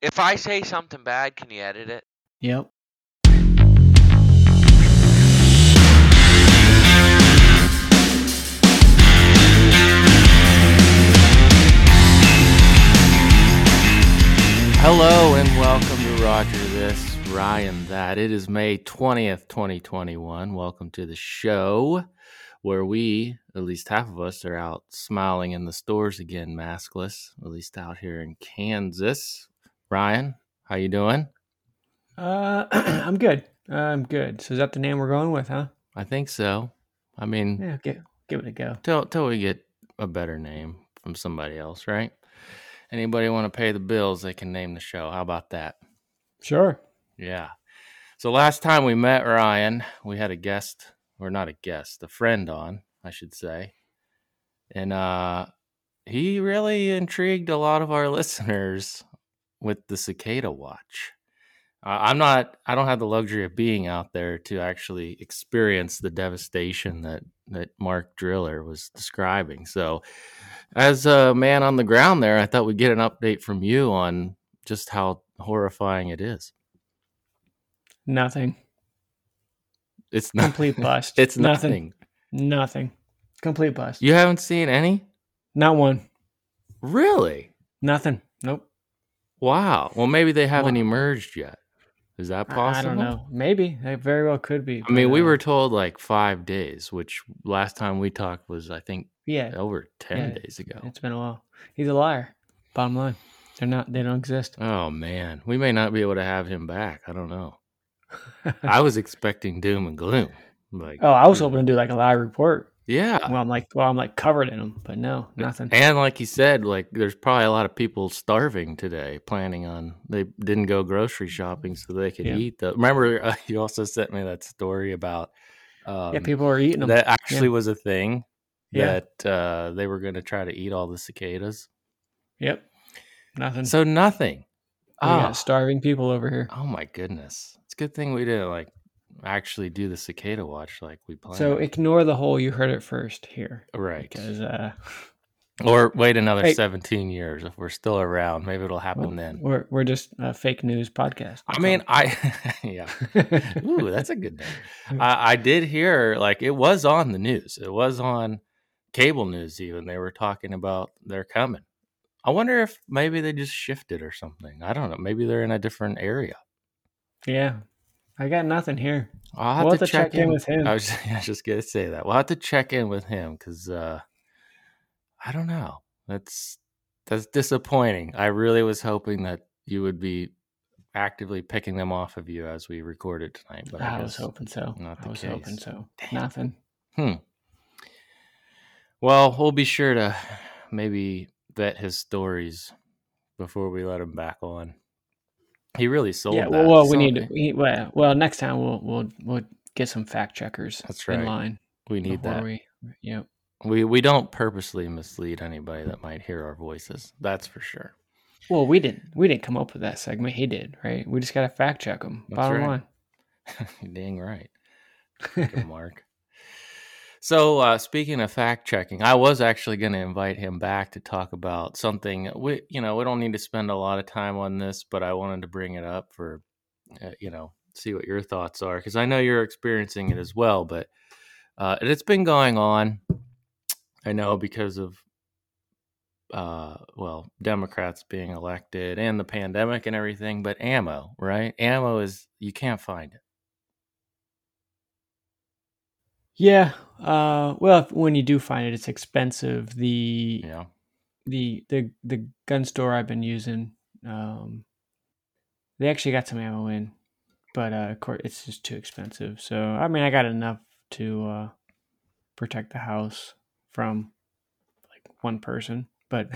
If I say something bad, can you edit it? Yep. Hello and welcome to Roger This, Ryan That. It is May 20th, 2021. Welcome to the show where we, at least half of us, are out smiling in the stores again, maskless, at least out here in Kansas. Ryan, how you doing? Uh, I'm good. I'm good. So is that the name we're going with, huh? I think so. I mean, Yeah, give, give it a go. till till we get a better name from somebody else, right? Anybody want to pay the bills, they can name the show. How about that? Sure. Yeah. So last time we met Ryan, we had a guest, or not a guest, a friend on, I should say. And uh he really intrigued a lot of our listeners with the cicada watch. Uh, I'm not I don't have the luxury of being out there to actually experience the devastation that that Mark Driller was describing. So as a man on the ground there, I thought we'd get an update from you on just how horrifying it is. Nothing. It's not Complete bust. It's nothing. nothing. Nothing. Complete bust. You haven't seen any? Not one. Really? Nothing. Nope. Wow. Well, maybe they haven't Wow. emerged yet. Is that possible? I don't know. Maybe. they very well could be. I mean, we uh, were told like five days, which last time we talked was, I think, Yeah, over 10 Yeah. days ago. it's been a while. He's a liar. Bottom line. They're not. They don't exist. Oh, man. We may not be able to have him back. I don't know. I was expecting doom and gloom. Like, oh, I was hoping to do like a live report. Yeah. Well, I'm like, well, I'm like covered in them, but no, nothing. And like you said, like there's probably a lot of people starving today, planning on they didn't go grocery shopping so they could Yeah. eat. The remember uh, you also sent me that story about um, yeah, people are eating them. that actually was a thing Yeah. that uh, they were going to try to eat all the cicadas. Yep. Nothing. So nothing. we Oh, got starving people over here. oh my goodness! It's a good thing we didn't like actually do the cicada watch like we planned. So ignore the whole you heard it first here. right, Because uh or wait another Hey. 17 years if we're still around. Maybe it'll happen well, then. we're we're just a fake news podcast. I mean, I yeah. Ooh, that's a good name. I, I did hear like it was on the news. It was on cable news. Even they were talking about they're coming. I wonder if maybe they just shifted or something. I don't know. Maybe they're in a different area. yeah. I got nothing here. I'll have We'll to have to check in with him. I was, I was just gonna say that. We'll have to check in with him because uh, I don't know. That's that's disappointing. I really was hoping that you would be actively picking them off of you as we recorded tonight. But I, I was hoping so. not I the was hoping so. Damn. Nothing. Hmm. Well, we'll be sure to maybe vet his stories before we let him back on. He really sold yeah. that. Well, well we So- need to. We, well, well, next time we'll we'll we'll get some fact checkers. That's right. In line. We need that. We. Yep. We we don't purposely mislead anybody that might hear our voices. That's for sure. Well, we didn't. We didn't come up with that segment. He did, right? We just got to fact check him. That's Bottom right. line. Dang right. Mark. So uh, speaking of fact checking, I was actually going to invite him back to talk about something. We you know we don't need to spend a lot of time on this, but I wanted to bring it up for uh, you know see what your thoughts are because I know you're experiencing it as well. But uh, it's been going on. I know because of uh well democrats being elected and the pandemic and everything but ammo right ammo is you can't find it Yeah. Uh. Well, if, when you do find it, it's expensive. The know the the the gun store I've been using, um, they actually got some ammo in, but uh, of course, it's just too expensive. So I mean, I got enough to uh, protect the house from like one person, but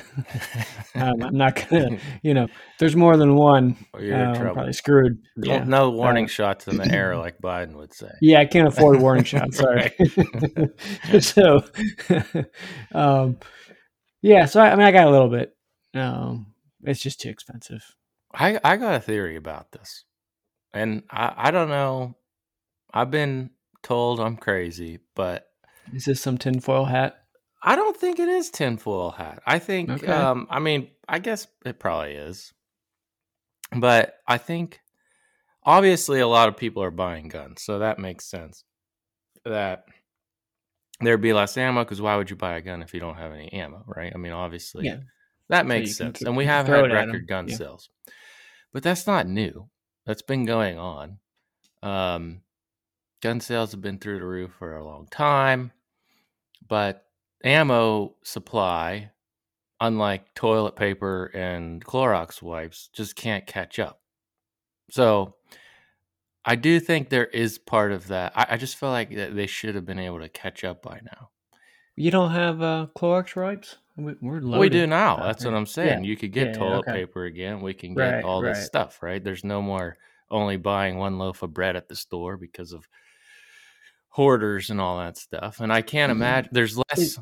um, I'm not gonna. You know, there's more than one. or you're in uh, I'm trouble probably screwed. Don't- Yeah. no warning Uh, shots in the air like biden would say Yeah, I can't afford warning shots. Sorry. so, um, yeah. So I, I mean, I got a little bit. Um, it's just too expensive. I, I got a theory about this and I, I don't know i've been told i'm crazy but Is this some tinfoil hat? I don't think it is tinfoil hat i think Okay. um i mean i guess it probably is But I think obviously a lot of people are buying guns, so that makes sense. That there'd be less ammo because why would you buy a gun if you don't have any ammo, right? I mean, obviously Yeah. that makes can sense. th- And we have had it at 'em, record gun yeah. sales, but that's not new. That's been going on. Um, gun sales have been through the roof for a long time, but ammo supply, unlike toilet paper and Clorox wipes, just can't catch up. So I do think there is part of that. I, I just feel like that they should have been able to catch up by now. You don't have uh, Clorox wipes? We- We're loaded. we do now. That's what. I'm saying. You could get yeah, toilet okay. paper again. We can get Right, all this stuff, right? There's no more only buying one loaf of bread at the store because of hoarders and all that stuff. And I can't Mhm. imagine there's less.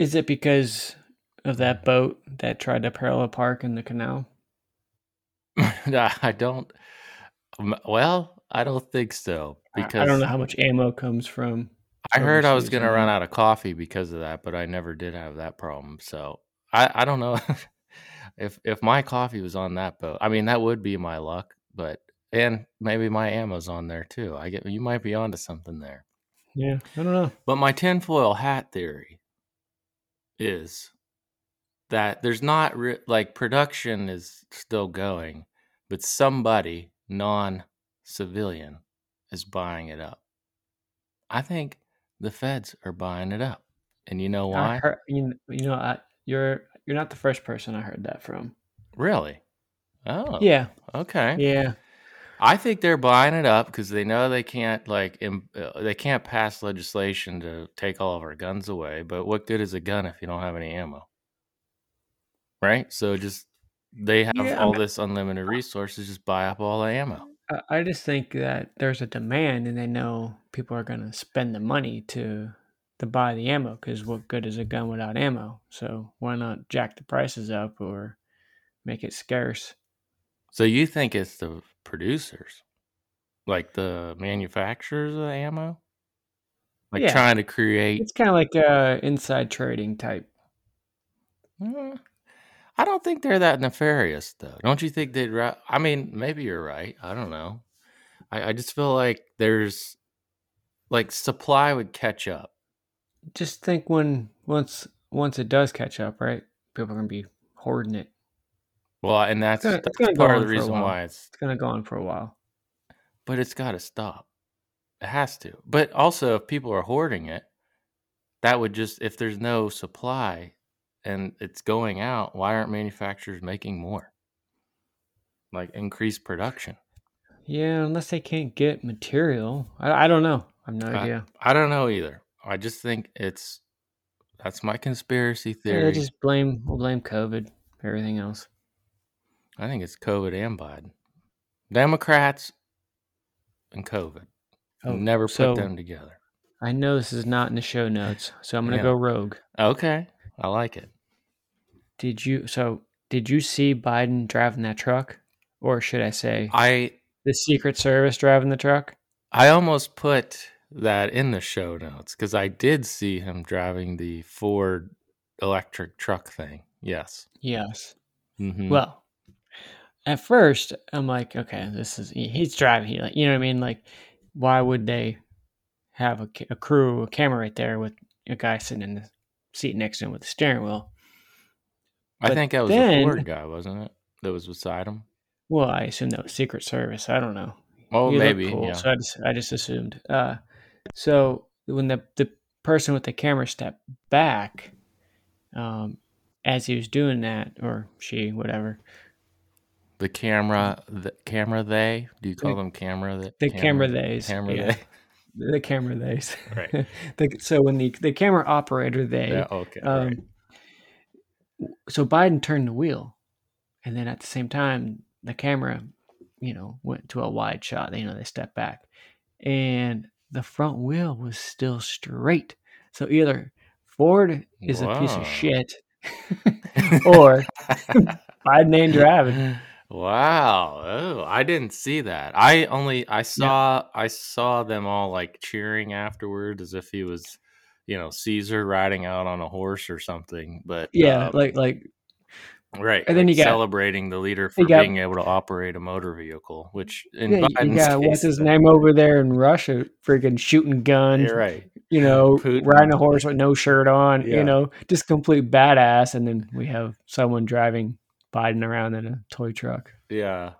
Is it because of that boat that tried to parallel park in the canal? I don't. Well, I don't think so because I don't know how much ammo comes from. I heard I was going to run out of coffee because of that, but I never did have that problem. So I, I don't know if if my coffee was on that boat. I mean, that would be my luck, but and maybe my ammo's on there too. I get you might be onto something there. Yeah, I don't know. But my tinfoil hat theory is that there's not re- like production is still going, but somebody non civilian is buying it up. I think the feds are buying it up. And you know I why? heard, you, you know, I, you're you're not the first person I heard that from. Really? Oh, Yeah, Okay. yeah. I think they're buying it up because they know they can't like Im- uh, they can't pass legislation to take all of our guns away. But what good is a gun if you don't have any ammo? Right. So just they have Yeah, all this unlimited resources. Just buy up all the ammo. I, I just think that there's a demand, and they know people are going to spend the money to to buy the ammo. Because what good is a gun without ammo? So why not jack the prices up or make it scarce? So you think it's the producers, like the manufacturers of the ammo, like Yeah. trying to create It's kind of like uh, inside trading type. Mm, I don't think they're that nefarious, though. Don't you think they'd? Ra- I mean, maybe you're right. I don't know. I, I just feel like there's like supply would catch up. Just think when once once it does catch up, right? People are going to be hoarding it. Well, and that's, gonna- that's gonna part of the reason why it's. It's going to go on for a while. But it's got to stop. It has to. But also, if people are hoarding it, that would just if there's no supply and it's going out, why aren't manufacturers making more? Like increased production. Yeah, unless they can't get material. I, I don't know. I have no I- idea. I don't know either. I just think it's that's my conspiracy Yeah, theory. they just blame we'll blame COVID, everything else. I think it's COVID and Biden. Democrats and COVID. Oh, Never put so them together. I know this is not in the show notes, so I'm gonna Yeah. go rogue. Okay. I like it. Did you so did you see Biden driving that truck? Or should I say I the Secret Service driving the truck? I almost put that in the show notes because I did see him driving the Ford electric truck thing. Yes. Yes. hmm Well, at first I'm like, okay, this is he's driving. He like, you know what I mean? Like, why would they have a, a crew, a camera right there with a guy sitting in the seat next to him with the steering wheel? I think that was then- the Ford guy, wasn't it? That was beside him. Well, I assume that was Secret Service. I don't know. Oh, He maybe. cool, Yeah. So I just I just assumed. Uh, so when the the person with the camera stepped back, um, as he was doing that, or she, whatever, The camera, the camera. They do you call The- them camera? The, the camera theys, Camera yeah. they. the camera theys. Right. the, so when the the camera operator they, Yeah. Okay. um, right. so Biden turned the wheel, and then at the same time the camera, you know, went to a wide shot. You know, they stepped back, and the front wheel was still straight. So either Ford is a piece of shit, or Biden ain't driving. Wow. Oh, I didn't see that. I only I saw I saw them all like cheering afterward as if he was, you know, Caesar riding out on a horse or something. But Yeah, um, like like Right. And then like you got- celebrating the leader for got- being able to operate a motor vehicle, which in Yeah, you got what's his name over there in Russia, freaking shooting guns. Right. You know, Putin. riding a horse with no shirt on. Yeah. You know, just complete badass. And then we have someone driving Biden around in a toy truck. Yeah.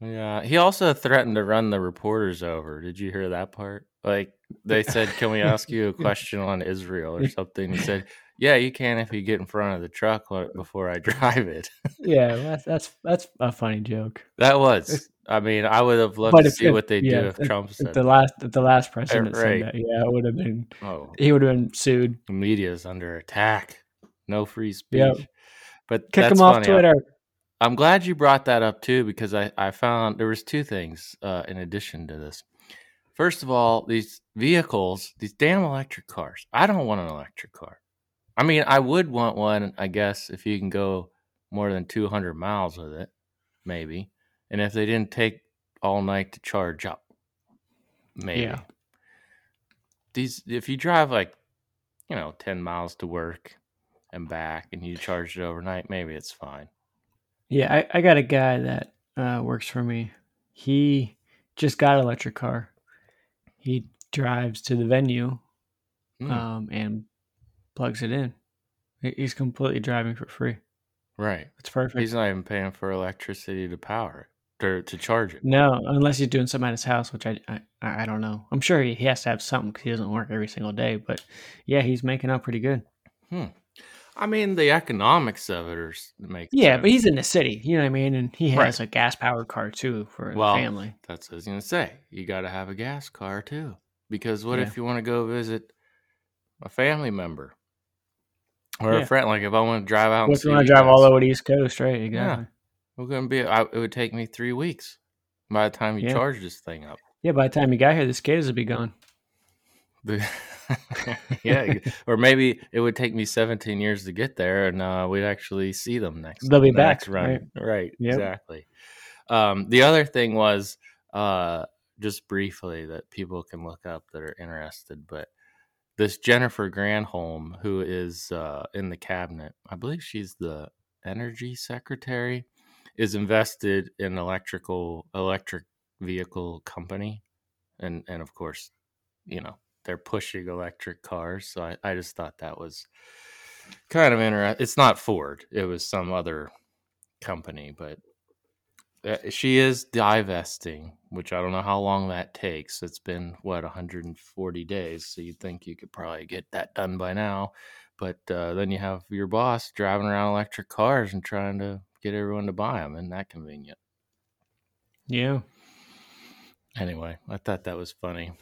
Yeah. He also threatened to run the reporters over. Did you hear that part? Like they said, Can we ask you a question on Israel or something? He said, Yeah, you can if you get in front of the truck before I drive it. Yeah, that's that's that's a funny joke. That was. I mean, I would have loved But to if- see if- what they yeah, do if Trump If the last if the last president right. said that, yeah, it would have been Oh, he would have been sued. the media is under attack. No free speech. Yep. But Kick that's him off funny. Twitter. I'm glad you brought that up too because I, I found there was two things uh, in addition to this. First of all, these vehicles, these damn electric cars. I don't want an electric car. I mean, I would want one, I guess, if you can go more than 200 miles with it, maybe. And if they didn't take all night to charge up, maybe. Yeah. These, if you drive like, you know, 10 miles to work and back and you charge it overnight, maybe it's fine. Yeah, I, I got a guy that uh, works for me. He just got an electric car. He drives to the venue Hmm. um, and plugs it in. He's completely driving for free. right. It's perfect. He's not even paying for electricity to power it or to charge it. no, unless he's doing something at his house, which I I, I don't know. I'm sure he, he has to have something because he doesn't work every single day. But yeah, he's making out pretty good. I mean, the economics of it are make Yeah, sense. but he's in the city, you know what I mean, and he Right. has a gas powered car too for Well, a family. That's what I was gonna say. You got to have a gas car too, because what Yeah. if you want to go visit a family member or Yeah. a friend? Like if I want to drive out, if you want to drive all over the East Coast, right? Exactly. We're gonna be. I, it would take me three weeks by the time you Yeah. charge this thing up. Yeah, by the time you got here, the cicadas would be gone. The- yeah, or maybe it would take me 17 years to get there, and uh, we'd actually see them next. They'll be the back, next run. Right, Yep. exactly. Um, the other thing was uh, just briefly that people can look up that are interested, but this Jennifer Granholm, who is uh, in the cabinet, I believe she's the energy secretary, is invested in electrical electric vehicle company, and and of course, you know they're pushing electric cars. So I, I just thought that was kind of interesting. It's not Ford; it was some other company, but uh, she is divesting, which I don't know how long that takes. It's been what 140 days, so you'd think you could probably get that done by now. But uh, then you have your boss driving around electric cars and trying to get everyone to buy them, and that convenient. Yeah. Anyway, I thought that was funny.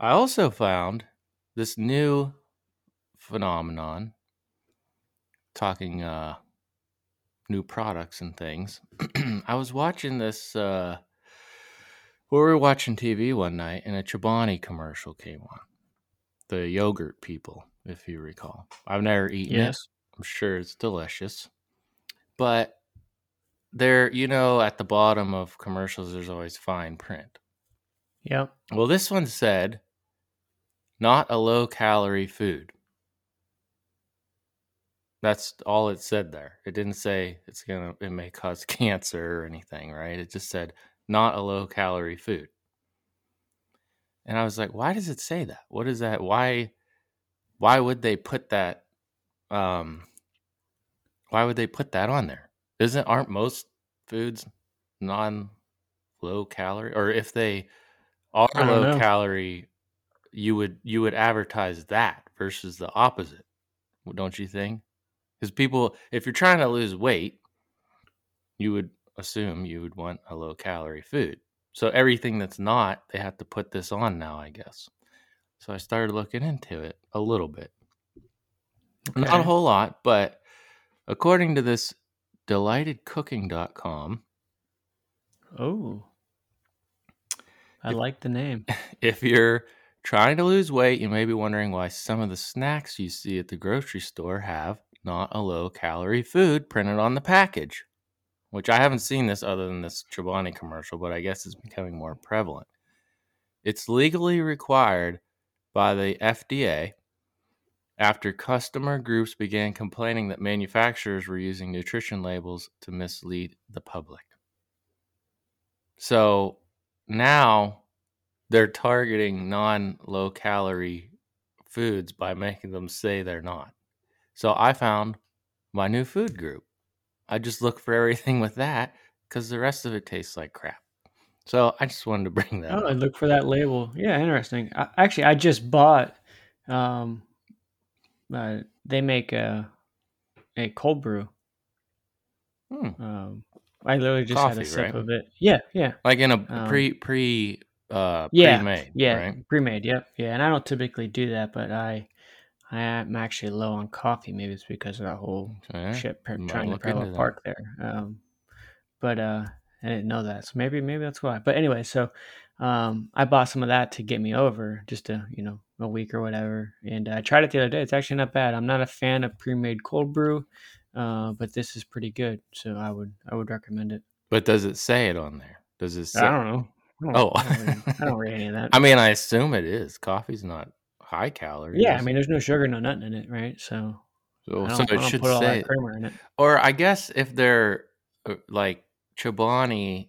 I also found this new phenomenon talking uh new products and things. I was watching this uh we were watching TV one night and a Chobani commercial came on. The yogurt people, if you recall. I've never eaten it. Yes. I'm sure it's delicious. But there, you know, at the bottom of commercials, there's always fine print. Yep. Well, this one said, not a low calorie food. That's all it said there. It didn't say it's going to, it may cause cancer or anything, right? It just said, not a low calorie food. And I was like, why does it say that? What is that? Why, why would they put that, um, why would they put that on there? Isn't, aren't most foods non low calorie? Or if they are low know. calorie, you would, you would advertise that versus the opposite. Don't you think? Because people, if you're trying to lose weight, you would assume you would want a low calorie food. So everything that's not, they have to put this on now, I guess. So I started looking into it a little bit. Not a whole lot, but according to this delightedcooking.com, Oh. I If- like the name. if you're trying to lose weight, you may be wondering why some of the snacks you see at the grocery store have not a low calorie food printed on the package. Which I haven't seen this other than this Chobani commercial, but I guess it's becoming more prevalent. It's legally required by the FDA after customer groups began complaining that manufacturers were using nutrition labels to mislead the public. So now they're targeting non low calorie foods by making them say they're not. So I found my new food group. I just look for everything with that because the rest of it tastes like crap. So I just wanted to bring that Oh, I look for that label. Yeah, interesting. I, actually, I just bought. Um, uh, they make a a cold brew. Hmm. Um, I literally just had a sip right? of it. Yeah, yeah, Like in a Um, pre pre uh yeah, pre-made, yeah, right? pre-made. Yep, yeah. And I don't typically do that, but I, I am actually low on coffee. Maybe it's because of that whole Okay. shit might trying to parallel into that. park there. Um, but uh, I didn't know that, so maybe maybe that's why. But anyway, so um, I bought some of that to get me over just a you know a week or whatever, and I tried it the other day. It's actually not bad. I'm not a fan of pre-made cold brew, uh, but this is pretty good, so I would I would recommend it. But does it say it on there? Does it say I don't know. I Oh. I don't, read, I don't read any of that. I mean, I assume it is. Coffee's not high calorie. yeah, I mean, there's no sugar, no nothing in it, right? So so, I so it should put all say that creamer in it. Or I guess if they're uh, like Chobani,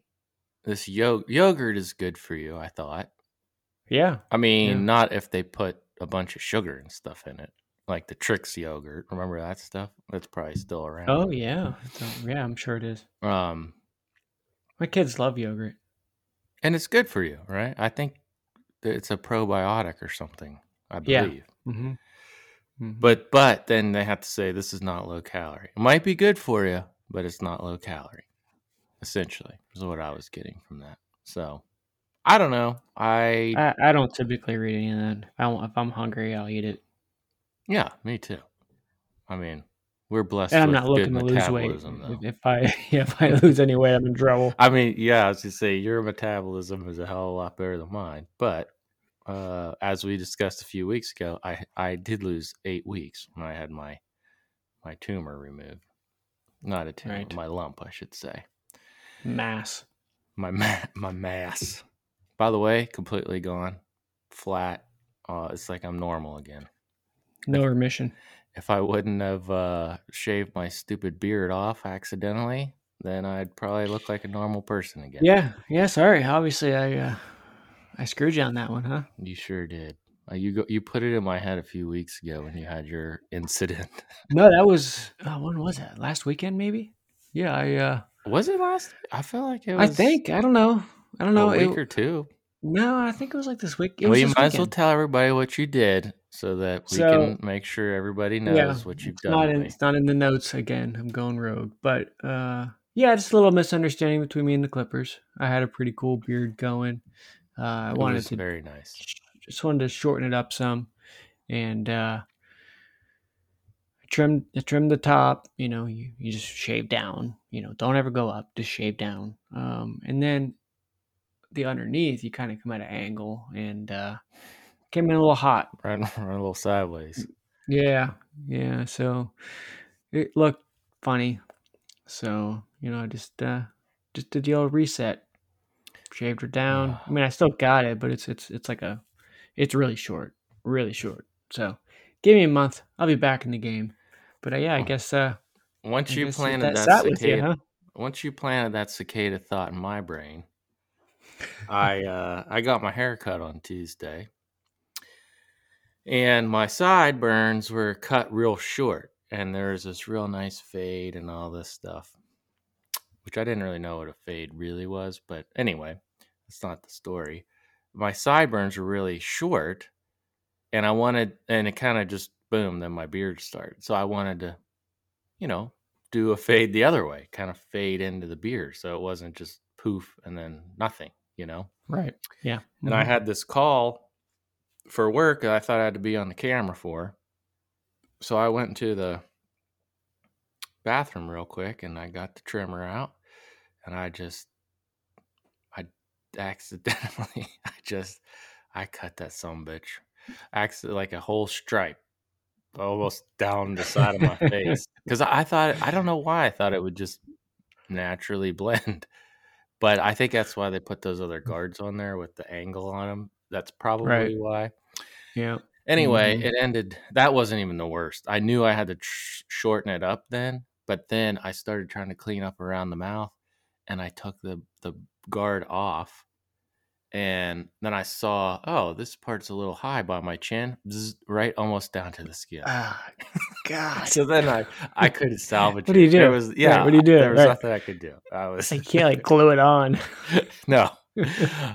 this yo- yogurt is good for you. I thought. Yeah, I mean, Yeah. not if they put a bunch of sugar and stuff in it, like the Trix yogurt. Remember that stuff? That's probably still around. Oh yeah, It's a- yeah. I'm sure it is. Um, My kids love yogurt. And it's good for you, right? I think it's a probiotic or something. I Yeah. believe. Mm-hmm. mm-hmm. But but then they have to say this is not low calorie. It might be good for you, but it's not low calorie. Essentially, is what I was getting from that. So I don't know. I I, I don't typically read any of that. If, I, if I'm hungry, I'll eat it. yeah, me too. I mean, we're blessed And I'm not looking to lose weight. though. If, I if I lose any weight, I'm in trouble. I mean, yeah, I was to say your metabolism is a hell of a lot better than mine. But uh, as we discussed a few weeks ago, I I did lose eight weeks when I had my my tumor removed. Not a tumor, Right. my lump, I should say. Mass. My ma- my mass. By the way, completely gone, flat. Uh, it's like I'm normal again. No remission. If I wouldn't have uh, shaved my stupid beard off accidentally, then I'd probably look like a normal person again. Yeah. Yeah. Sorry. Obviously, I uh, I screwed you on that one, huh? You sure did. Uh, you go, you put it in my head a few weeks ago when you had your incident. No, that was uh, when was that? Last weekend, maybe. Yeah. I uh, was it last? I feel like it was. I think I don't know. I don't know. a It- week or two. no, I think it was like this week. It well, you might as well tell everybody what you did so that we So- can make sure everybody knows Yeah, what you've It's done. not in it's not in the notes again. I'm going rogue, but uh, yeah, just a little misunderstanding between me and the Clippers. I had a pretty cool beard going. Uh, I It wanted to very nice. just wanted to shorten it up some, and uh, I trimmed I trimmed the top. You know, you, you just shave down. You know, don't ever go up. Just shave down. Um, and then the underneath, you kind of come at an angle, and uh, came in a little hot. Run, run a little sideways. Yeah, yeah. So it looked funny. So you know, I just uh, just did the old reset, shaved her down. I mean, I still got it, but it's it's it's like a, it's really short, really short. So give me a month, I'll be back in the game. But uh, yeah, I guess uh, Once I you guess planted that that, sat with you, cicada, huh? once you planted that cicada thought in my brain, I uh, I got my hair cut on Tuesday, and my sideburns were cut real short, and there was this real nice fade and all this stuff, which I didn't really know what a fade really was. But anyway, that's not the story. My sideburns were really short, and I wanted, and it kind of just boom. Then my beard started, so I wanted to, you know, do a fade the other way, kind of fade into the beard, so it wasn't just poof and then nothing, you know. Right. Yeah. And I Mhm. had this call for work I thought I had to be on the camera for. So I went to the bathroom real quick and I got the trimmer out and I just I accidentally I just I cut that some bitch. Accident like a whole stripe almost down the side of my face. Because I thought I don't know why I thought it would just naturally blend. But I think that's why they put those other mm. guards on there with the angle on them. That's probably Right. why. Yeah. Anyway, Mhm. it ended. That wasn't even the worst. I knew I had to tr- shorten it up then, but then I started trying to clean up around the mouth, and I took the the guard off, and then I saw, oh, this part's a little high by my chin, right, almost down to the skin. Ah, God. So then I I couldn't salvage. What do you it. There do? was Right, yeah. what do you do? There was Right. nothing I could do. I was I can't like glue it on. no.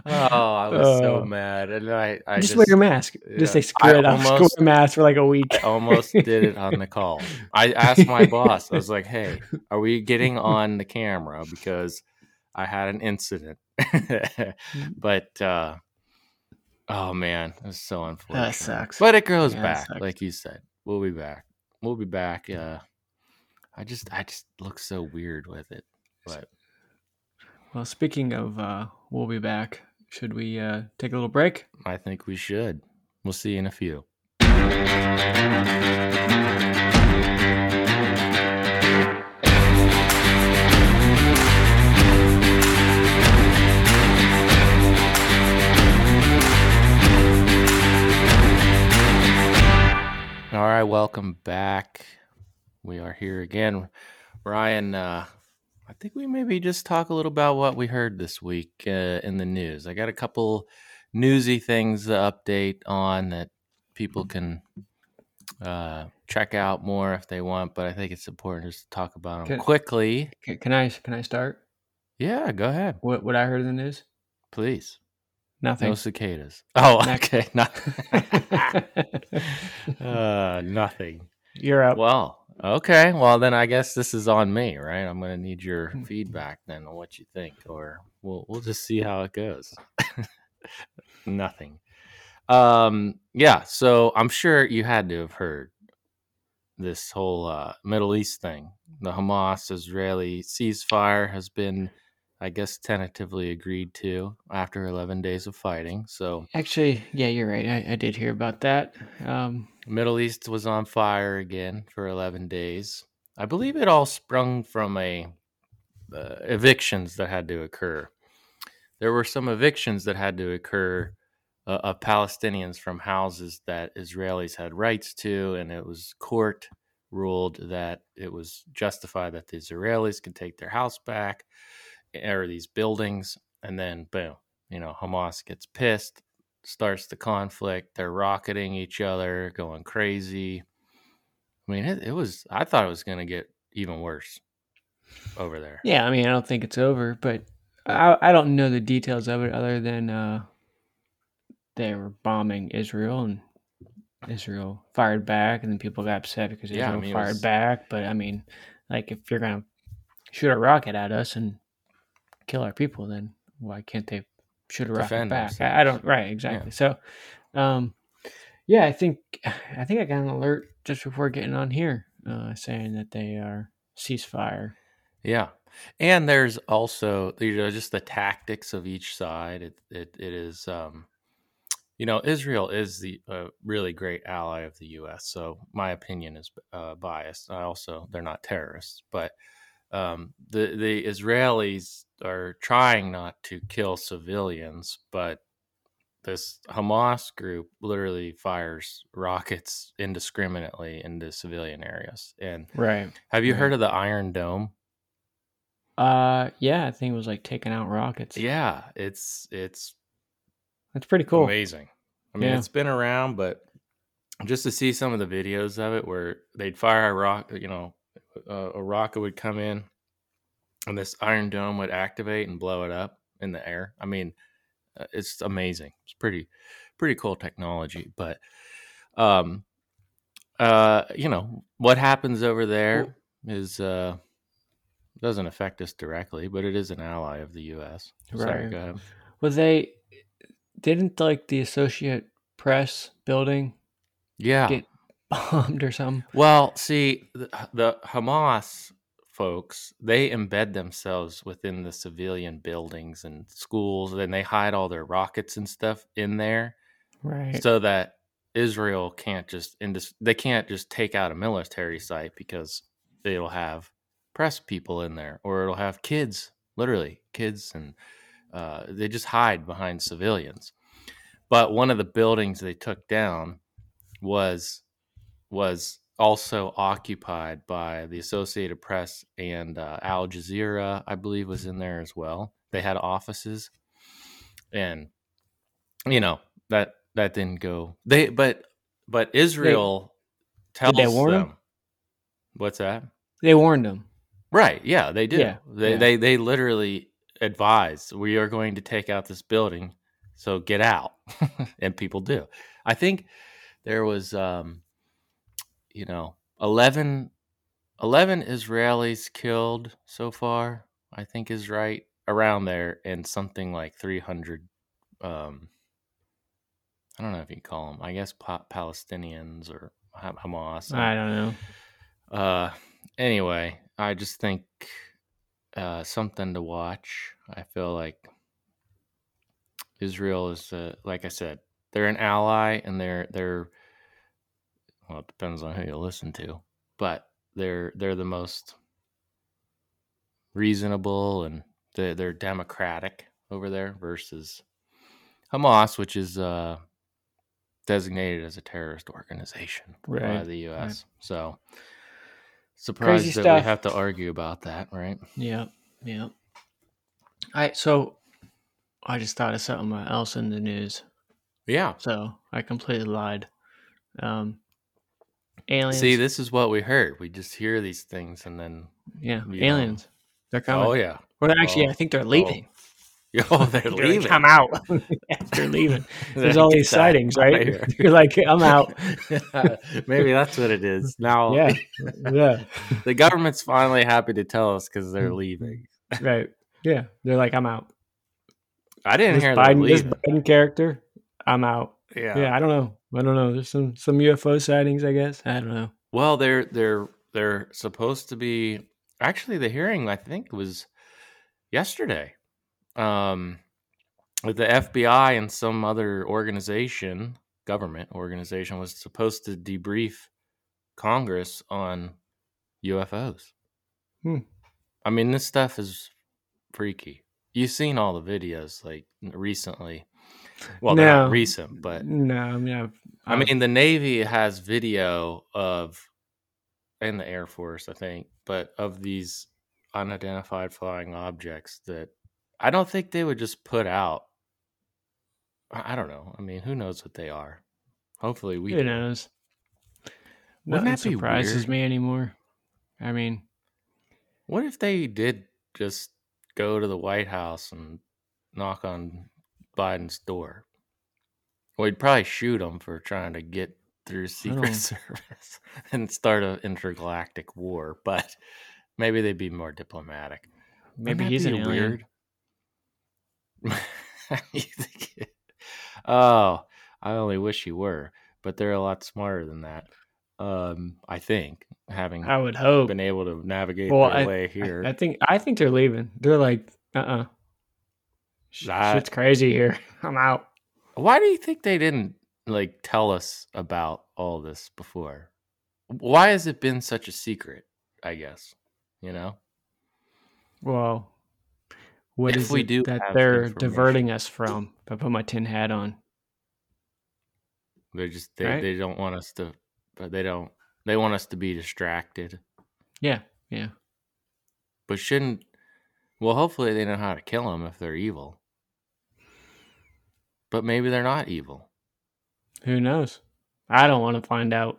Oh, I was so Oh. mad, and I I just, just, wear your mask. yeah. Just I screw it almost- a mask for like a week. I almost did it on the call. I asked my boss. I was like, "Hey, are we getting on the camera because I had an incident?" but uh oh man, it was so unfortunate. That sucks. But it grows Yeah, back, sucks. like you said. We'll be back. We'll be back. Uh I just I just look so weird with it. But Well, speaking of, uh, we'll be back. Should we uh, take a little break? I think we should. We'll see you in a few. All right, welcome back. We are here again. Ryan, uh, I think we maybe just talk a little about what we heard this week uh, in the news. I got a couple newsy things to update on that people can uh, check out more if they want, but I think it's important just to talk about them Can- quickly. Can, can I can I start? Yeah, go ahead, What what I heard in the news? please. Nothing. No cicadas. Oh, okay. Uh, nothing. You're up. Well, okay. Well, then I guess this is on me, right? I'm going to need your Hmm. feedback then on what you think, or we'll we'll just see how it goes. Nothing. Um. Yeah. So I'm sure you had to have heard this whole uh, Middle East thing. The Hamas-Israeli ceasefire has been, I guess, tentatively agreed to after 11 days of fighting. So Actually, yeah, you're right. I, I did hear about that. Um, Middle East was on fire again for 11 days. I believe it all sprung from a uh, evictions that had to occur. There were some evictions that had to occur uh, of Palestinians from houses that Israelis had rights to, and it was court ruled that it was justified that the Israelis could take their house back or these buildings, and then boom, you know, Hamas gets pissed, starts the conflict. They're rocketing each other, going crazy. I mean, it, it was. I thought it was going to get even worse over there. yeah, I mean, I don't think it's over, but I I don't know the details of it other than uh, they were bombing Israel and Israel fired back, and then people got upset because Yeah, I Israel mean, fired was- back. But I mean, like if you're gonna shoot a rocket at us and kill our people, then why can't they a rocket Defend back? I, I don't. Right, exactly. So, um, yeah, I think I think I got an alert just before getting on here, uh, saying that they are ceasefire. Yeah, and there's also you know just the tactics of each side. It it, it is. Um, you know, Israel is the uh, really great ally of the U.S. So my opinion is uh, biased. I also they're not terrorists, but um, the the Israelis are trying not to kill civilians, but this Hamas group literally fires rockets indiscriminately into civilian areas. And Right. have you Right. heard of the Iron Dome? Uh, yeah, I think it was like taking out rockets. Yeah, it's it's that's pretty cool. amazing. I mean, Yeah. it's been around, but just to see some of the videos of it where they'd fire a rock, you know, a, a rocket would come in, and this Iron Dome would activate and blow it up in the air. I mean, uh, it's amazing. It's pretty pretty cool technology, but um, uh, you know, what happens over there is uh doesn't affect us directly, but it is an ally of the U.S. Sorry, Right. Well, they didn't like the Associate Press building Yeah. get bombed or something. Well, see, the, the Hamas folks, they embed themselves within the civilian buildings and schools, and they hide all their rockets and stuff in there Right. so that Israel can't just indus- they can't just take out a military site because it'll have press people in there or it'll have kids, literally kids, and uh, they just hide behind civilians. But one of the buildings they took down was was also occupied by the Associated Press and uh, Al Jazeera, I believe, was in there as well. They had offices, and you know that that didn't go. They but but Israel tells they warn 'em? them. What's that? They warned them. Right. Yeah, they do. Yeah, They yeah. they they literally advised we are going to take out this building, so get out, and people do. I think there was, um, you know, 11, 11 Israelis killed so far. I think is right around there, and something like three hundred. Um, I don't know if you call them. I guess pa- Palestinians or Ha- Hamas. I don't know. Uh, anyway, I just think uh, something to watch. I feel like Israel is, uh, like I said, they're an ally, and they're they're well, it depends on who you listen to, but they're they're the most reasonable and they're, they're democratic over there versus Hamas, which is uh, designated as a terrorist organization by the U.S. right. So surprised that stuff. we have to argue about that, right? Yeah, yeah. I so I just thought of something else in the news. Yeah. So I completely lied. Um, aliens. See, this is what we heard. We just hear these things and then yeah, know. Uh, aliens. They're coming. oh yeah, Well, actually, Oh, I think they're oh. leaving. oh they're They're like, leaving. I'm out. They're leaving. There's all these sightings, right? You're like, I'm out. Maybe that's what it is. Now, Yeah, yeah, the government's finally happy to tell us because they're mm. leaving. right. Yeah, they're like, I'm out. I didn't This hear Biden, this. Biden character, I'm out. Yeah. Yeah, I don't know. I don't know. There's some some UFO sightings, I guess. I don't know. Well, they're they're they're supposed to be. Actually, the hearing I think was yesterday. Um, with the FBI and some other organization, government organization, was supposed to debrief Congress on UFOs. Hmm. I mean, this stuff is freaky. You've seen all the videos like recently. Well, they're not recent, but No, I mean, I've, I I've- mean, the Navy has video of, and the Air Force, I think, but of these unidentified flying objects that I don't think they would just put out. I I don't know. I mean, who knows what they are? Hopefully, we who do. knows? Wouldn't Nothing surprises me anymore. I mean, What if they did just go to the White House and knock on Biden's door? We'd probably shoot them for trying to get through Secret Service and start an intergalactic war, but maybe they'd be more diplomatic. Maybe he's an weird. Oh, I only wish he were, but they're a lot smarter than that. Um, I think having I would hope. been able to navigate Well, their I- way here. I think I think they're leaving. They're like, uh, uh That- shit's crazy here. I'm out. Why do you think they didn't like tell us about all this before? Why has it been such a secret? I guess you know. Well, what If is we it do that they're diverting us from? If I put my tin hat on. They just they, Right. they don't want us to, but they don't. They want us to be distracted. Yeah, yeah. But shouldn't? Well, hopefully they know how to kill them if they're evil. But maybe they're not evil. Who knows? I don't want to find out.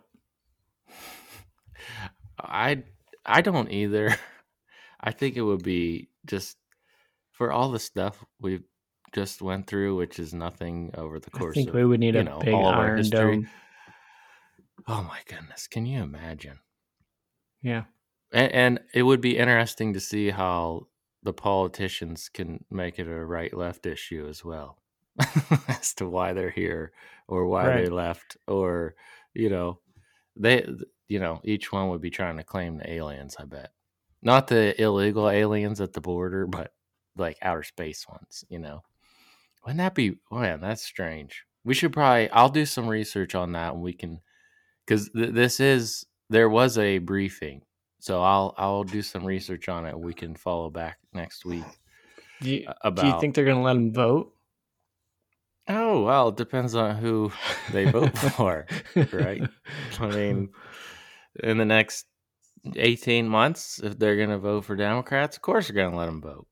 I I don't either. I think it would be just for all the stuff we've just went through, which is nothing over the I course think of we would need a know, big all of our iron dome. Oh my goodness, can you imagine? Yeah. And, and it would be interesting to see how the politicians can make it a right left issue as well, as to why they're here or why they left, or you know, they, you know, each one would be trying to claim the aliens. I bet not the illegal aliens at the border, but like outer space ones. You know, wouldn't that be? Oh man, that's strange. We should probably. I'll do some research on that, and we can, because th- this is there was a briefing so I'll I'll do some research on it. We can follow back next week Do you, about. do you think they're going to let them vote? Oh well, it depends on who they vote for, right? I mean, in the next eighteen months, if they're going to vote for Democrats, of course they're going to let them vote,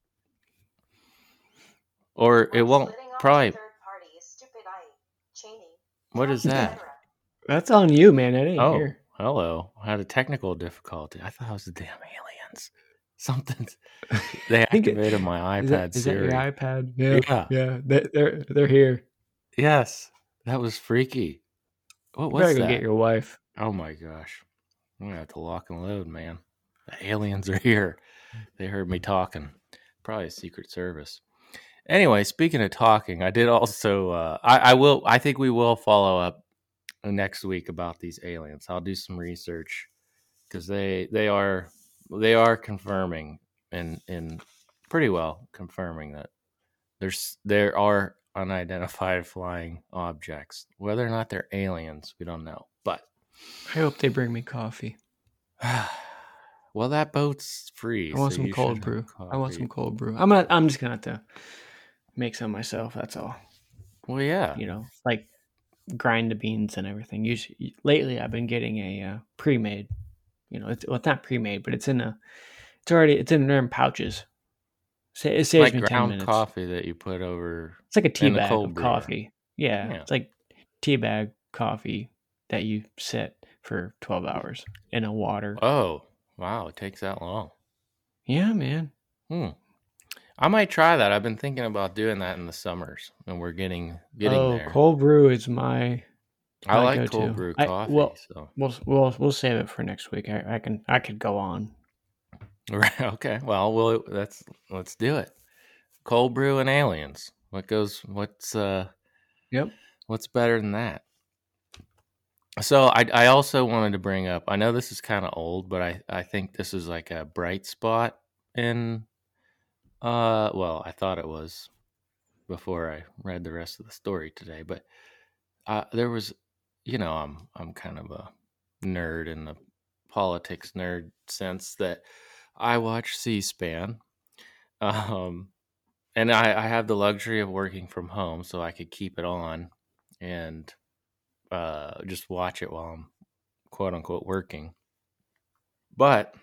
or it won't probably. What is that? That's on you, man. I didn't Oh, hear. hello. I had a technical difficulty. I thought it was the damn aliens. Something. They think it- activated my Is iPad that, is that Siri. your iPad? Yeah, Yeah. yeah. They, they're they're here. Yes, that was freaky. What You was better go that? get your wife. Oh my gosh. I'm gonna have to lock and load, man. The aliens are here. They heard me talking. Probably a secret service. Anyway, speaking of talking, I did also uh I, I will I think we will follow up next week about these aliens. I'll do some research because they they are they are confirming and and pretty well confirming that there's there are unidentified flying objects. Whether or not they're aliens, we don't know. But I hope they bring me coffee. well, that boat's free. I want so some cold brew. I want some cold brew. I'm not. I'm just gonna have to make some myself. That's all. Well, yeah. You know, like grind the beans and everything. Usually, lately, I've been getting a uh, pre-made. You know, it's well, it's not pre-made, but it's in a. It's already. It's in there in pouches. Sa- It saves like me ground minutes. coffee that you put over. It's like a tea bag of coffee. Yeah, Yeah. it's like tea bag coffee that you sit for twelve hours in a water. Oh, wow! It takes that long. Yeah, man. Hmm. I might try that. I've been thinking about doing that in the summers, and we're getting getting oh, there. cold brew is my. I like cold brew I- coffee. well- so We'll we'll we'll save it for next week. I, I can I could go on. Right. Okay. Well, we'll let's let's do it. Cold brew and aliens. What goes? What's uh? Yep. What's better than that? So I I also wanted to bring up. I know this is kind of old, but I I think this is like a bright spot in. Uh, well, I thought it was before I read the rest of the story today, but uh, there was, you know, I'm I'm kind of a nerd in the politics nerd sense that I watch C-SPAN, um, and I, I have the luxury of working from home, so I could keep it on and uh, just watch it while I'm quote unquote working. But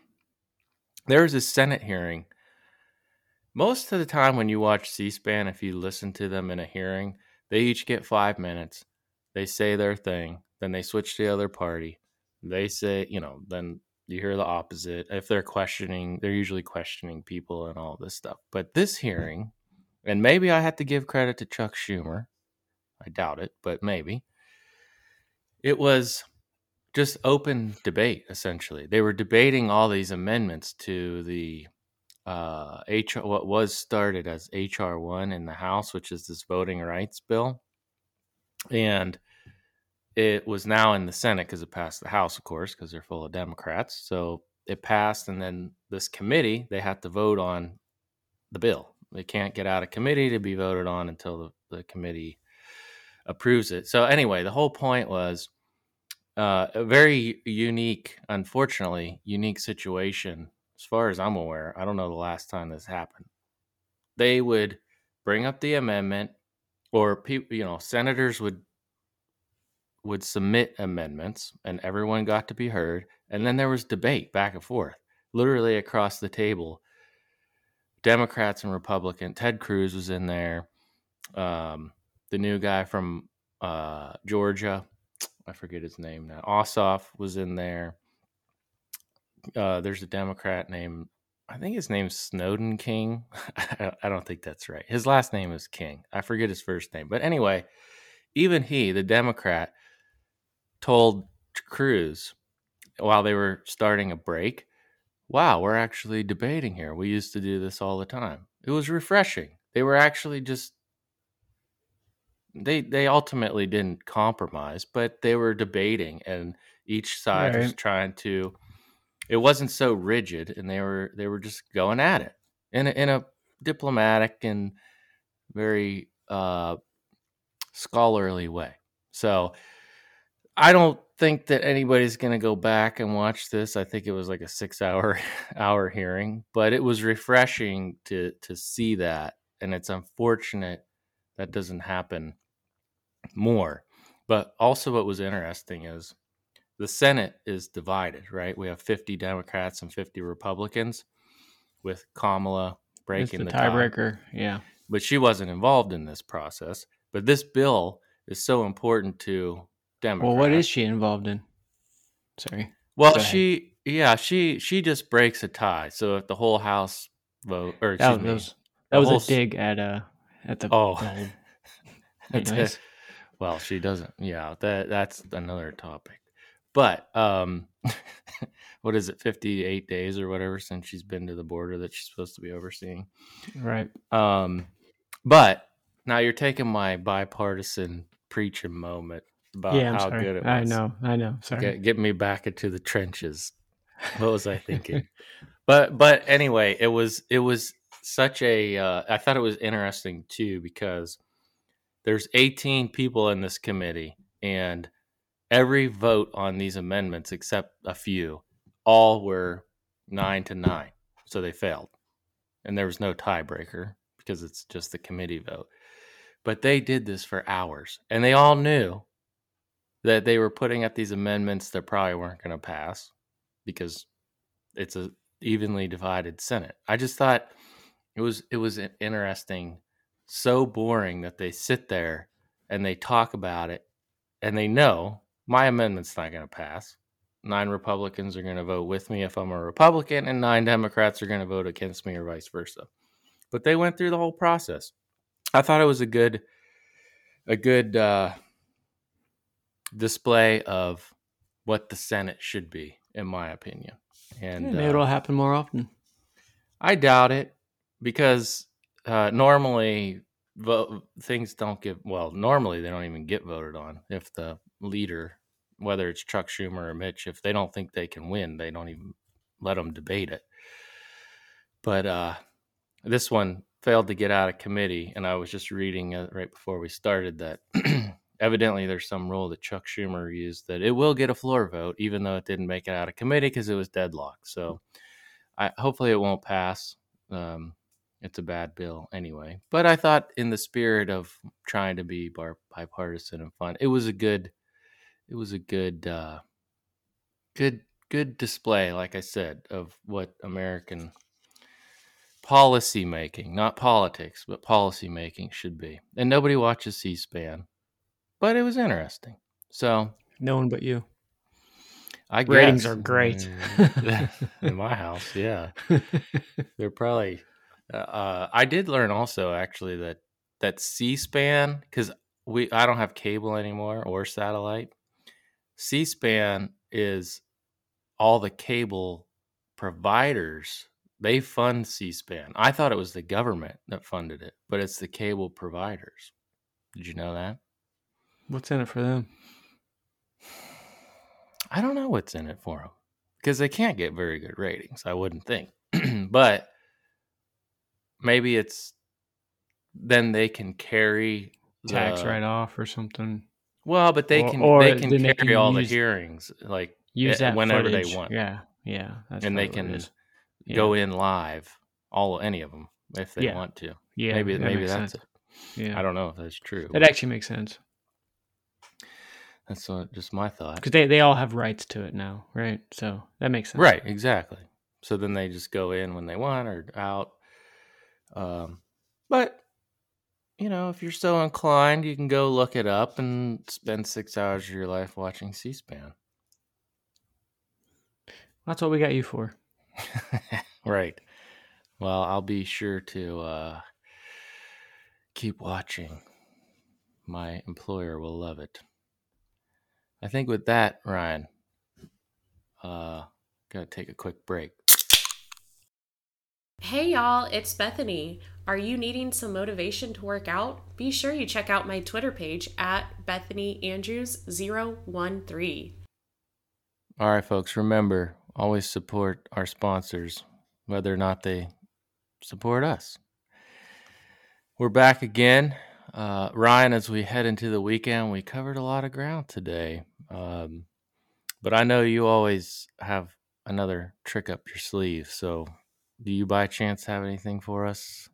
there was a Senate hearing. Most of the time, when you watch C-SPAN, if you listen to them in a hearing, they each get five minutes. They say their thing, then they switch to the other party. They say, you know, then you hear the opposite. If they're questioning, they're usually questioning people and all this stuff. But this hearing, and maybe I have to give credit to Chuck Schumer. I doubt it, but maybe. It was just open debate, essentially. They were debating all these amendments to the uh, HR, what was started as HR one in the House, which is this voting rights bill, and it was now in the Senate because it passed the House, of course, because they're full of Democrats. So it passed, and then this committee they have to vote on the bill. They can't get out of committee to be voted on until the, the committee approves it. So anyway, the whole point was uh, a very unique, unfortunately, unique situation as far as I'm aware. I don't know the last time this happened. They would bring up the amendment, or people, you know, senators would would submit amendments, and everyone got to be heard. And then there was debate back and forth, literally across the table. Democrats and Republican. Ted Cruz was in there. Um, the new guy from uh, Georgia, I forget his name now. Ossoff was in there. Uh, there's a Democrat named, I think his name's Snowden King. I don't think that's right. His last name is King. I forget his first name. But anyway, even he, the Democrat, told Cruz while they were starting a break, wow, we're actually debating here. We used to do this all the time. It was refreshing. They were actually just they they ultimately didn't compromise, but they were debating and each side was trying to it wasn't so rigid and they were they were just going at it in a, in a diplomatic and very uh scholarly way. So I don't think that anybody's going to go back and watch this. I think it was like a 6-hour hour hearing, but it was refreshing to to see that and it's unfortunate that doesn't happen more. But also, what was interesting is the Senate is divided, right? We have 50 Democrats and 50 Republicans, with Kamala It's breaking the the tie. tiebreaker. Yeah. But she wasn't involved in this process. But this bill is so important to Democrats. Well, what is she involved in? Sorry. Well, she yeah, she she just breaks a tie. So if the whole House vote or That excuse me, was the that was whole a dig at uh at the Oh. the Anyways. Well, she doesn't. Yeah, that that's another topic. But um what is it 58 days or whatever since she's been to the border that she's supposed to be overseeing. right. Um but now you're taking my bipartisan preaching moment about yeah, I'm how sorry. good it was. I know. I know. Sorry. Get, get me back into the trenches. What was I thinking? but but anyway, it was it was such a. Uh, I thought it was interesting too because there's 18 people in this committee, and every vote on these amendments except a few, all were nine to nine, so they failed, and there was no tiebreaker because it's just the committee vote. But they did this for hours, and they all knew that they were putting up these amendments that probably weren't going to pass because it's a evenly divided Senate. I just thought it was it was interesting, so boring that they sit there and they talk about it and they know my amendment's not going to pass. Nine Republicans are going to vote with me if I'm a Republican, and nine Democrats are going to vote against me, or vice versa. But they went through the whole process. I thought it was a good, a good uh, display of what the Senate should be, in my opinion. And Yeah, maybe uh, it'll happen more often. I doubt it because uh, normally vo- things don't get well. Normally they don't even get voted on if the leader, whether it's Chuck Schumer or Mitch, if they don't think they can win, they don't even let them debate it. But uh, this one failed to get out of committee, and I was just reading uh, right before we started that evidently there's some rule that Chuck Schumer used that it will get a floor vote, even though it didn't make it out of committee because it was deadlocked. So I hopefully it won't pass. Um, it's a bad bill anyway. But I thought, in the spirit of trying to be bipartisan and fun, it was a good, it was a good, uh, good, good display. Like I said, of what American policy making, not politics, but policy making should be. And nobody watches C-SPAN, but it was interesting. So No one but you. I Ratings guess- are great. in my house. Yeah. They're probably. Uh, uh, I did learn also actually that that C-SPAN because we I don't have cable anymore or satellite. C-SPAN is all the cable providers. They fund C-SPAN. I thought it was the government that funded it, but it's the cable providers. Did you know that? What's in it for them? I don't know what's in it for them because they can't get very good ratings. I wouldn't think, but maybe it's then they can carry Tax write off or something. Well, but they Or- can or they can carry they can all the hearings like Use eh, that whenever they want. Yeah, yeah. That's and they can. Yeah. go in live, all any of them if they Yeah. want to. Yeah, maybe that maybe that's sense. it. Yeah, I don't know if that's true. that actually makes sense that's just my thought. because they, they all have rights to it now, right? So that makes sense. Right, exactly. So then they just go in when they want or out. Um, but you know, if you're so inclined, you can go look it up and spend six hours of your life watching C-SPAN. That's what we got you for. right. Well, I'll be sure to uh, keep watching. My employer will love it. I think with that, Ryan, uh, gotta take a quick break. Hey y'all, it's Bethany. Are you needing some motivation to work out? Be sure you check out my Twitter page at Bethany Andrews013. All right, folks, remember always support our sponsors, whether or not they support us. We're back again. Uh, Ryan, as we head into the weekend, we covered a lot of ground today. Um, but I know you always have another trick up your sleeve. So, do you by chance have anything for us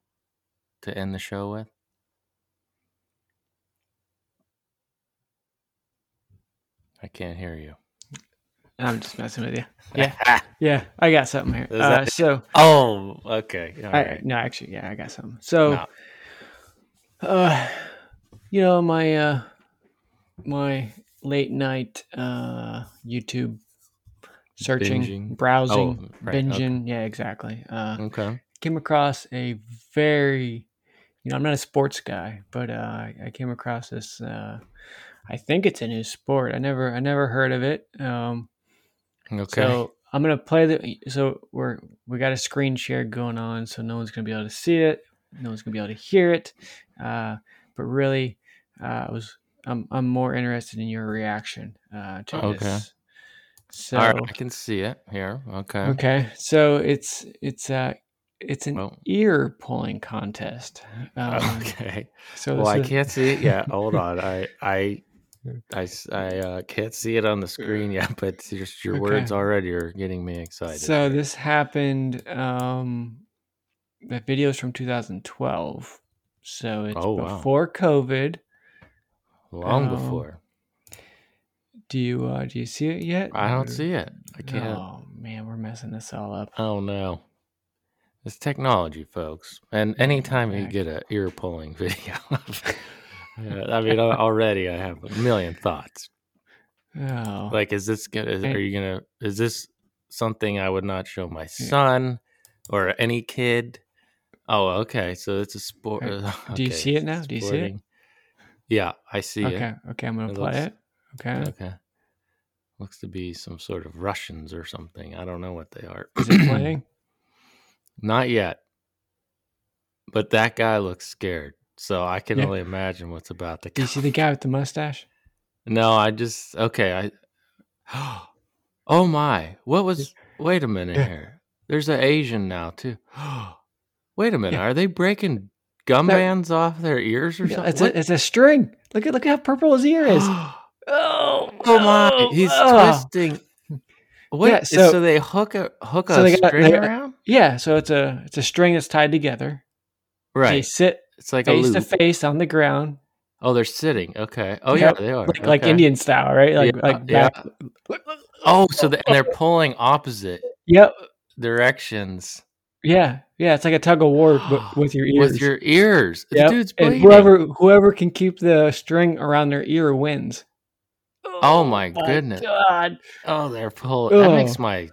to end the show with? I can't hear you. I'm just messing with you. Yeah, yeah, I got something here. Uh, so, oh, okay. All I, right. no, actually, yeah, I got something. So, No. uh, you know, my uh, my late night uh YouTube searching, Binging. browsing, Oh, right, okay. binging. Yeah, exactly. Uh, Okay. came across a very you know i'm not a sports guy but uh, I I came across this uh, i think it's a new sport i never i never heard of it um, Okay. so i'm gonna play the so we're we got a screen share going on so no one's gonna be able to see it no one's gonna be able to hear it uh, but really uh, i was I'm, I'm more interested in your reaction uh, to Okay. this so right. I can see it here. Okay. Okay, so it's it's uh it's an Well- ear pulling contest. Um, okay. So Well, I is- can't see it yet. Hold on. I I I uh, can't see it on the screen yet, but just your words already are getting me excited. So this happened. Um, the video's from 2012, so it's Oh, wow. before COVID. long um, before. Do you uh, do you see it yet? I don't Or- see it. I can't. Oh man, we're messing this all up. Oh no. It's technology, folks. And anytime you get a ear pulling video, I mean, already I have a million thoughts. Oh, Like, is this gonna? Is, are you gonna? Is this something I would not show my son or any kid? Oh, okay. So it's a sport. Uh, Do you see it now? Do you see it? Yeah, I see okay, it. okay. I'm gonna It play looks- it. Okay, Okay. Looks to be some sort of Russians or something. I don't know what they are. is it playing? Not yet. But that guy looks scared. So I can Yeah. only imagine what's about to Do you see the guy with the mustache? No, I just okay, I Oh my. What was Wait a minute Yeah. here. There's an Asian now too. Wait a minute. Yeah. Are they breaking gum bands off their ears or something? it's a it's a string. Look at look at how purple his ear is. Oh, oh my. no. He's Oh. twisting. What? Yeah, so, so- they hook a hook so a they got- string got- around? Yeah, so it's a it's a string that's tied together. Right. They sit It's like a face to face on the ground, Oh, they're sitting. Okay. Oh Yep, yeah, they are. like like Indian style, right? Like Yeah, like yeah. Oh, so the, and they're pulling opposite Yep. directions Yeah. Yeah. It's like a tug of war but with your ears. with your ears. The Yep, dude's and whoever whoever can keep the string around their ear wins. Oh my goodness. God. Oh, they're pulling. That makes my.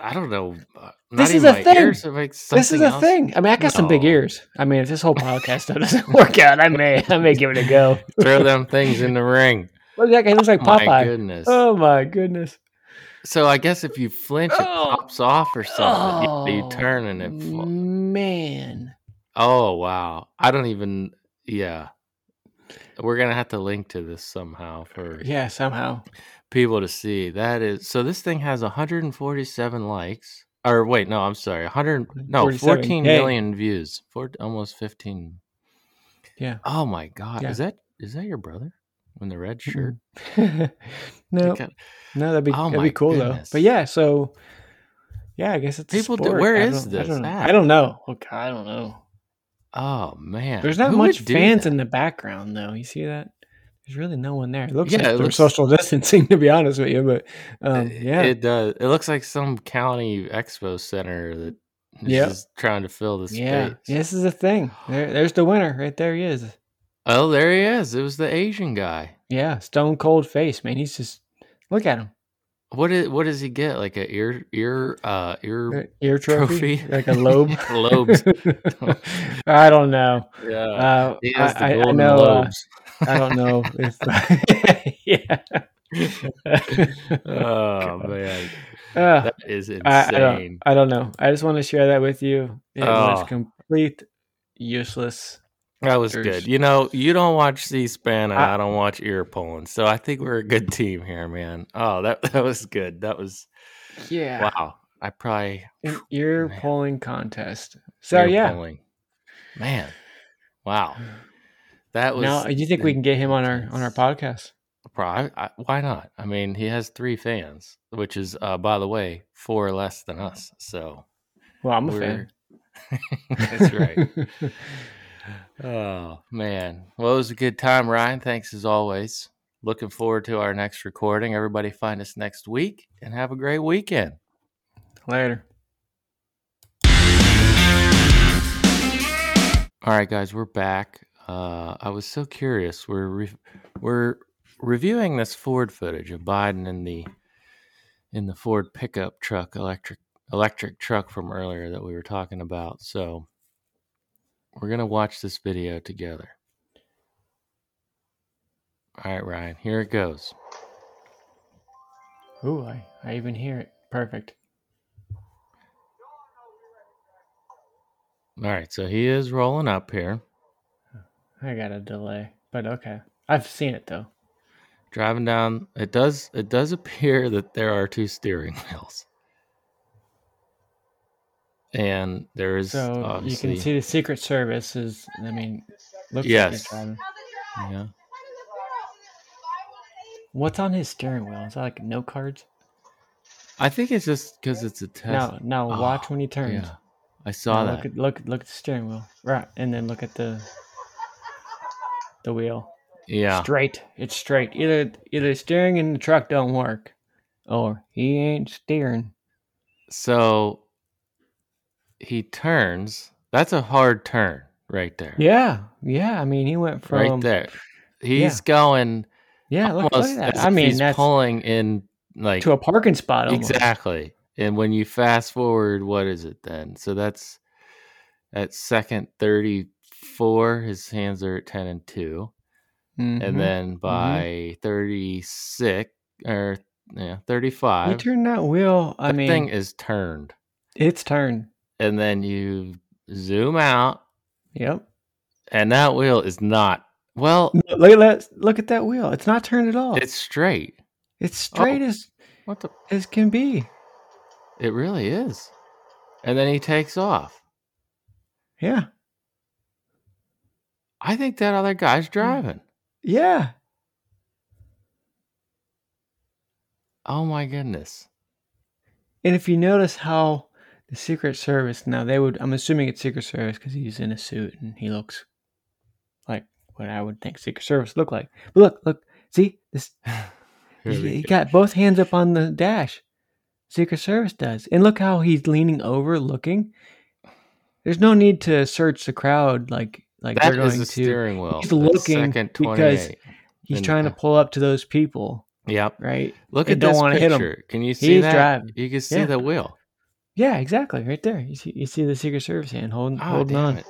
I don't know. uh, This is a thing. This is a thing. I mean, I got some big ears. I mean, if this whole podcast doesn't work out, I may I may give it a go. Throw them things in the ring. Look, that guy looks like Popeye. Oh my goodness. Oh my goodness. So I guess if you flinch, it Oh. pops off or something. Oh, you, you turn and it. Fall. Man. Oh wow! I don't even. Yeah, we're gonna have to link to this somehow for Yeah, somehow. people to see. That is so. This thing has 147 likes. Or wait, no, I'm sorry. 100. No, 47. 14 Hey. million views. Four, almost 15. Yeah. Oh my god! Yeah. Is that is that your brother in the red shirt? no, got- no, that'd be Oh that'd be cool goodness. though. But yeah, so yeah, I guess it's a People do- where I is this oh, I don't, know. at? I don't know. Look, I don't know. Oh man, There's not Who much fans that? in the background though. You see that? There's really no one there. It looks Yeah, like it they're looks- social distancing, to be honest with you. But um, yeah, it does. It looks like some county expo center that is Yep. just trying to fill the space. yeah, this is a thing. There, there's the winner right there. He is. Oh, there he is. It was the Asian guy. Yeah, stone cold face, man. He's just look at him. What is what does he get? Like a ear ear uh ear Ear trophy, trophy? like a lobe. Lobes. I don't know. Yeah. Uh, He has the I, I, know. Uh. I don't know if. yeah. oh man. Uh, That is insane. I, I don't. I don't know. I just want to share that with you. It was Oh. complete useless. That was good. You know, you don't watch C-SPAN, and I- I, don't watch ear pulling, so I think we're a good team here, man. Oh, that that was good. That was Yeah. wow. I probably An ear Man. pulling contest. So ear yeah. pulling. man. Wow, that was. Now, do you think we can get him on our on our podcast? I, why not? I mean, he has three fans, which is, uh, by the way, four less than us. So Well, I'm a fan. That's right. Oh man, well, it was a good time, Ryan. Thanks as always. looking forward to our next recording. Everybody find us next week and have a great weekend. Later. All right, guys, we're back. Uh, I was so curious. We're re- we're reviewing this Ford footage of Biden in the in the Ford pickup truck, electric electric truck from earlier that we were talking about. So we're gonna watch this video together. All right, Ryan, here it goes. Ooh, I, I even hear it. Perfect. All right, so he is rolling up here, I got a delay, but okay. I've seen it though. driving down. It does it does appear that there are two steering wheels, and there is So you can see the Secret Service is. I mean, looks Yes. like yeah. What's on his steering wheel? Is that like no cards? I think it's just because it's a test. Now, now Oh, watch when he turns. Yeah, I saw Now that. Look at look look at the steering wheel. Right, and then look at the the wheel. yeah, Straight. It's straight. Either either steering in the truck don't work, or he ain't steering. so he turns. That's a hard turn right there. Yeah, yeah. I mean, he went from right there. He's going Yeah, look, look at that. I mean, he's that's pulling in like to a parking spot. Almost. exactly. And when you fast forward, what is it then? So that's at second thirty-four. His hands are at ten and 2 Mhm. and then by thirty-six or yeah, thirty-five. you turn that wheel. I the mean, thing is turned. it's turned. And then you zoom out, Yep. and that wheel is not well. Look at that. Look at that wheel. It's not turned at all. It's straight. It's oh. straight Oh. as What the? as can be. It really is. And then he takes off. Yeah. I think that other guy's mm. driving. Yeah. Oh my goodness. And if you notice how the Secret Service now they would, I'm assuming it's Secret Service because he's in a suit and he looks like what I would think Secret Service look like. But look, look, see this. He, go. got both hands up on the dash. Secret Service does, and look how he's leaning over, looking. There's no need to search the crowd like like That they're going the to. steering wheel. He's looking because He's in trying to pull up to those people, Yep. right? Look They at don't this wanna hit picture. Can you see He's that? driving. You can see Yeah. the wheel. Yeah, exactly, right there. You see, you see the Secret Service hand holding, Oh, holding on. it.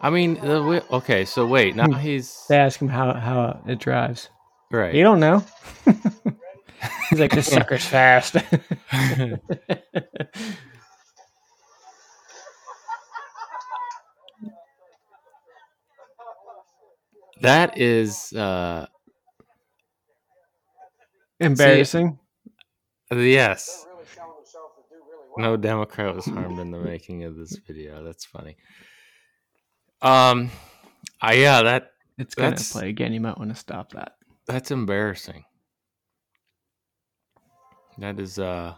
I mean, the. Okay, so wait. Now Hmm. he's They ask him how how it drives. right. You don't know. He's like, this sucker's fast. that is uh Embarrassing. yes. No Democrat was harmed in the making of this video. That's funny. Um, I yeah that It's gonna play again. You might want to stop that. that's embarrassing. That is uh,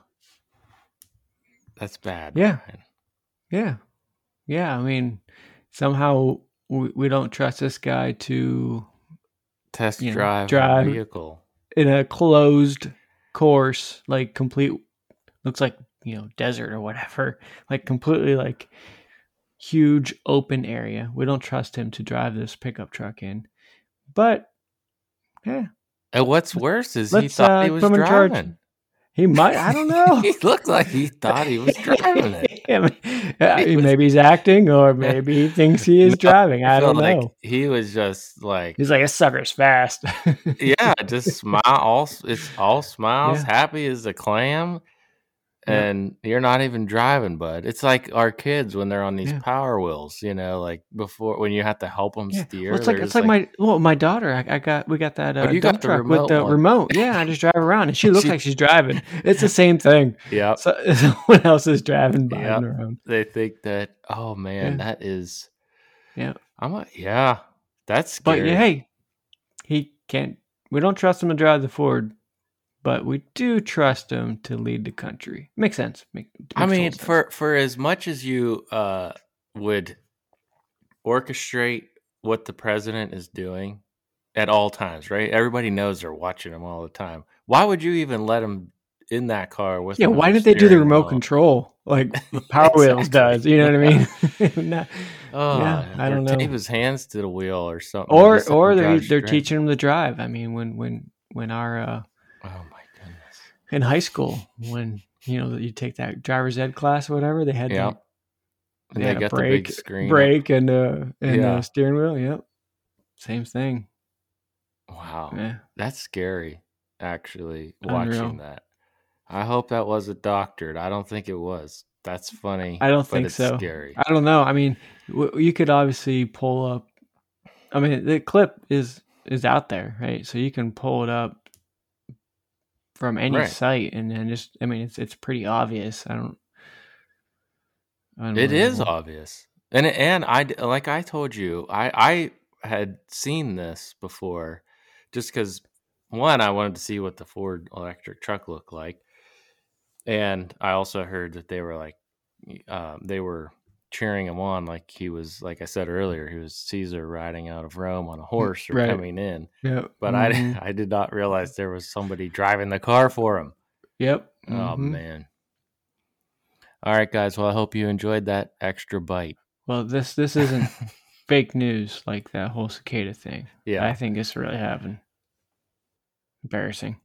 that's bad. Yeah. Yeah, yeah. I mean, somehow we, we don't trust this guy to Test know, drive, a drive- vehicle. in a closed course, like complete looks like you know desert or whatever, like completely like huge open area. We don't trust him to drive this pickup truck in, but yeah, And what's worse is he let's, thought uh, he was in charge. driving. he might. I don't know. he looked like he thought he was driving it. I mean, He was- maybe he's acting, or maybe he thinks he is No, driving. I feel don't like know. He was just like, He's like a sucker's fast. yeah, just smile. All it's all smiles, Yeah. happy as a clam, Yeah. and you're not even driving, bud. It's like our kids when they're on these Yeah. power wheels. You know, like before when you have to help them Yeah. steer. Well, it's like it's just like, my well my daughter. I, I got we got that Oh, uh, you got truck with the one. remote. Yeah, I just drive around and she looks She- like she's driving. It's the same thing. Yeah, So someone else is driving by Yep. around. they think that. Oh man, Yeah. that is. Yeah. I'm. A, yeah, that's But scary. yeah, hey, he can't. We don't trust him to drive the Ford, but we do trust him to lead the country. Makes sense. Make, I mean, sense. for for as much as you uh would orchestrate what the president is doing, at all times, right? Everybody knows they're watching him all the time. Why would you even let him in that car with? Yeah, why didn't they do the remote wheel? control like the Power Wheels does? You know what I mean? Not- Oh, Yeah, I don't know. Tape his hands to the wheel or something. or or they're they're straight. teaching him to drive. I mean, when when when our uh, Oh. In high school, when you know you take that driver's ed class or whatever, they had Yeah. the, And they they had got the brake, big screen. brake and uh and Yeah. uh, steering wheel. Yep, same thing. Wow. Yeah. That's scary, actually, Unreal. watching that. I hope that wasn't doctored. I don't think it was. That's funny. I don't but think it's so. Scary. I don't know. I mean, w- you could obviously pull up. I mean, the clip is is out there, right? So you can pull it up from any Right. site, and then just. I mean, it's it's pretty obvious. I don't. I don't It is know. obvious, and and I like I told you, I I had seen this before, just because one I wanted to see what the Ford electric truck looked like, and I also heard that they were like, um, they were cheering him on like he was like I said earlier, he was Caesar riding out of Rome on a horse or right. coming in, Yep. but mhm, I I did not realize there was somebody driving the car for him. Yep. Oh mhm. man. All right, guys. Well, I hope you enjoyed that extra bite. Well, this this isn't fake news like that whole cicada thing. yeah. I think it's really happened. Embarrassing.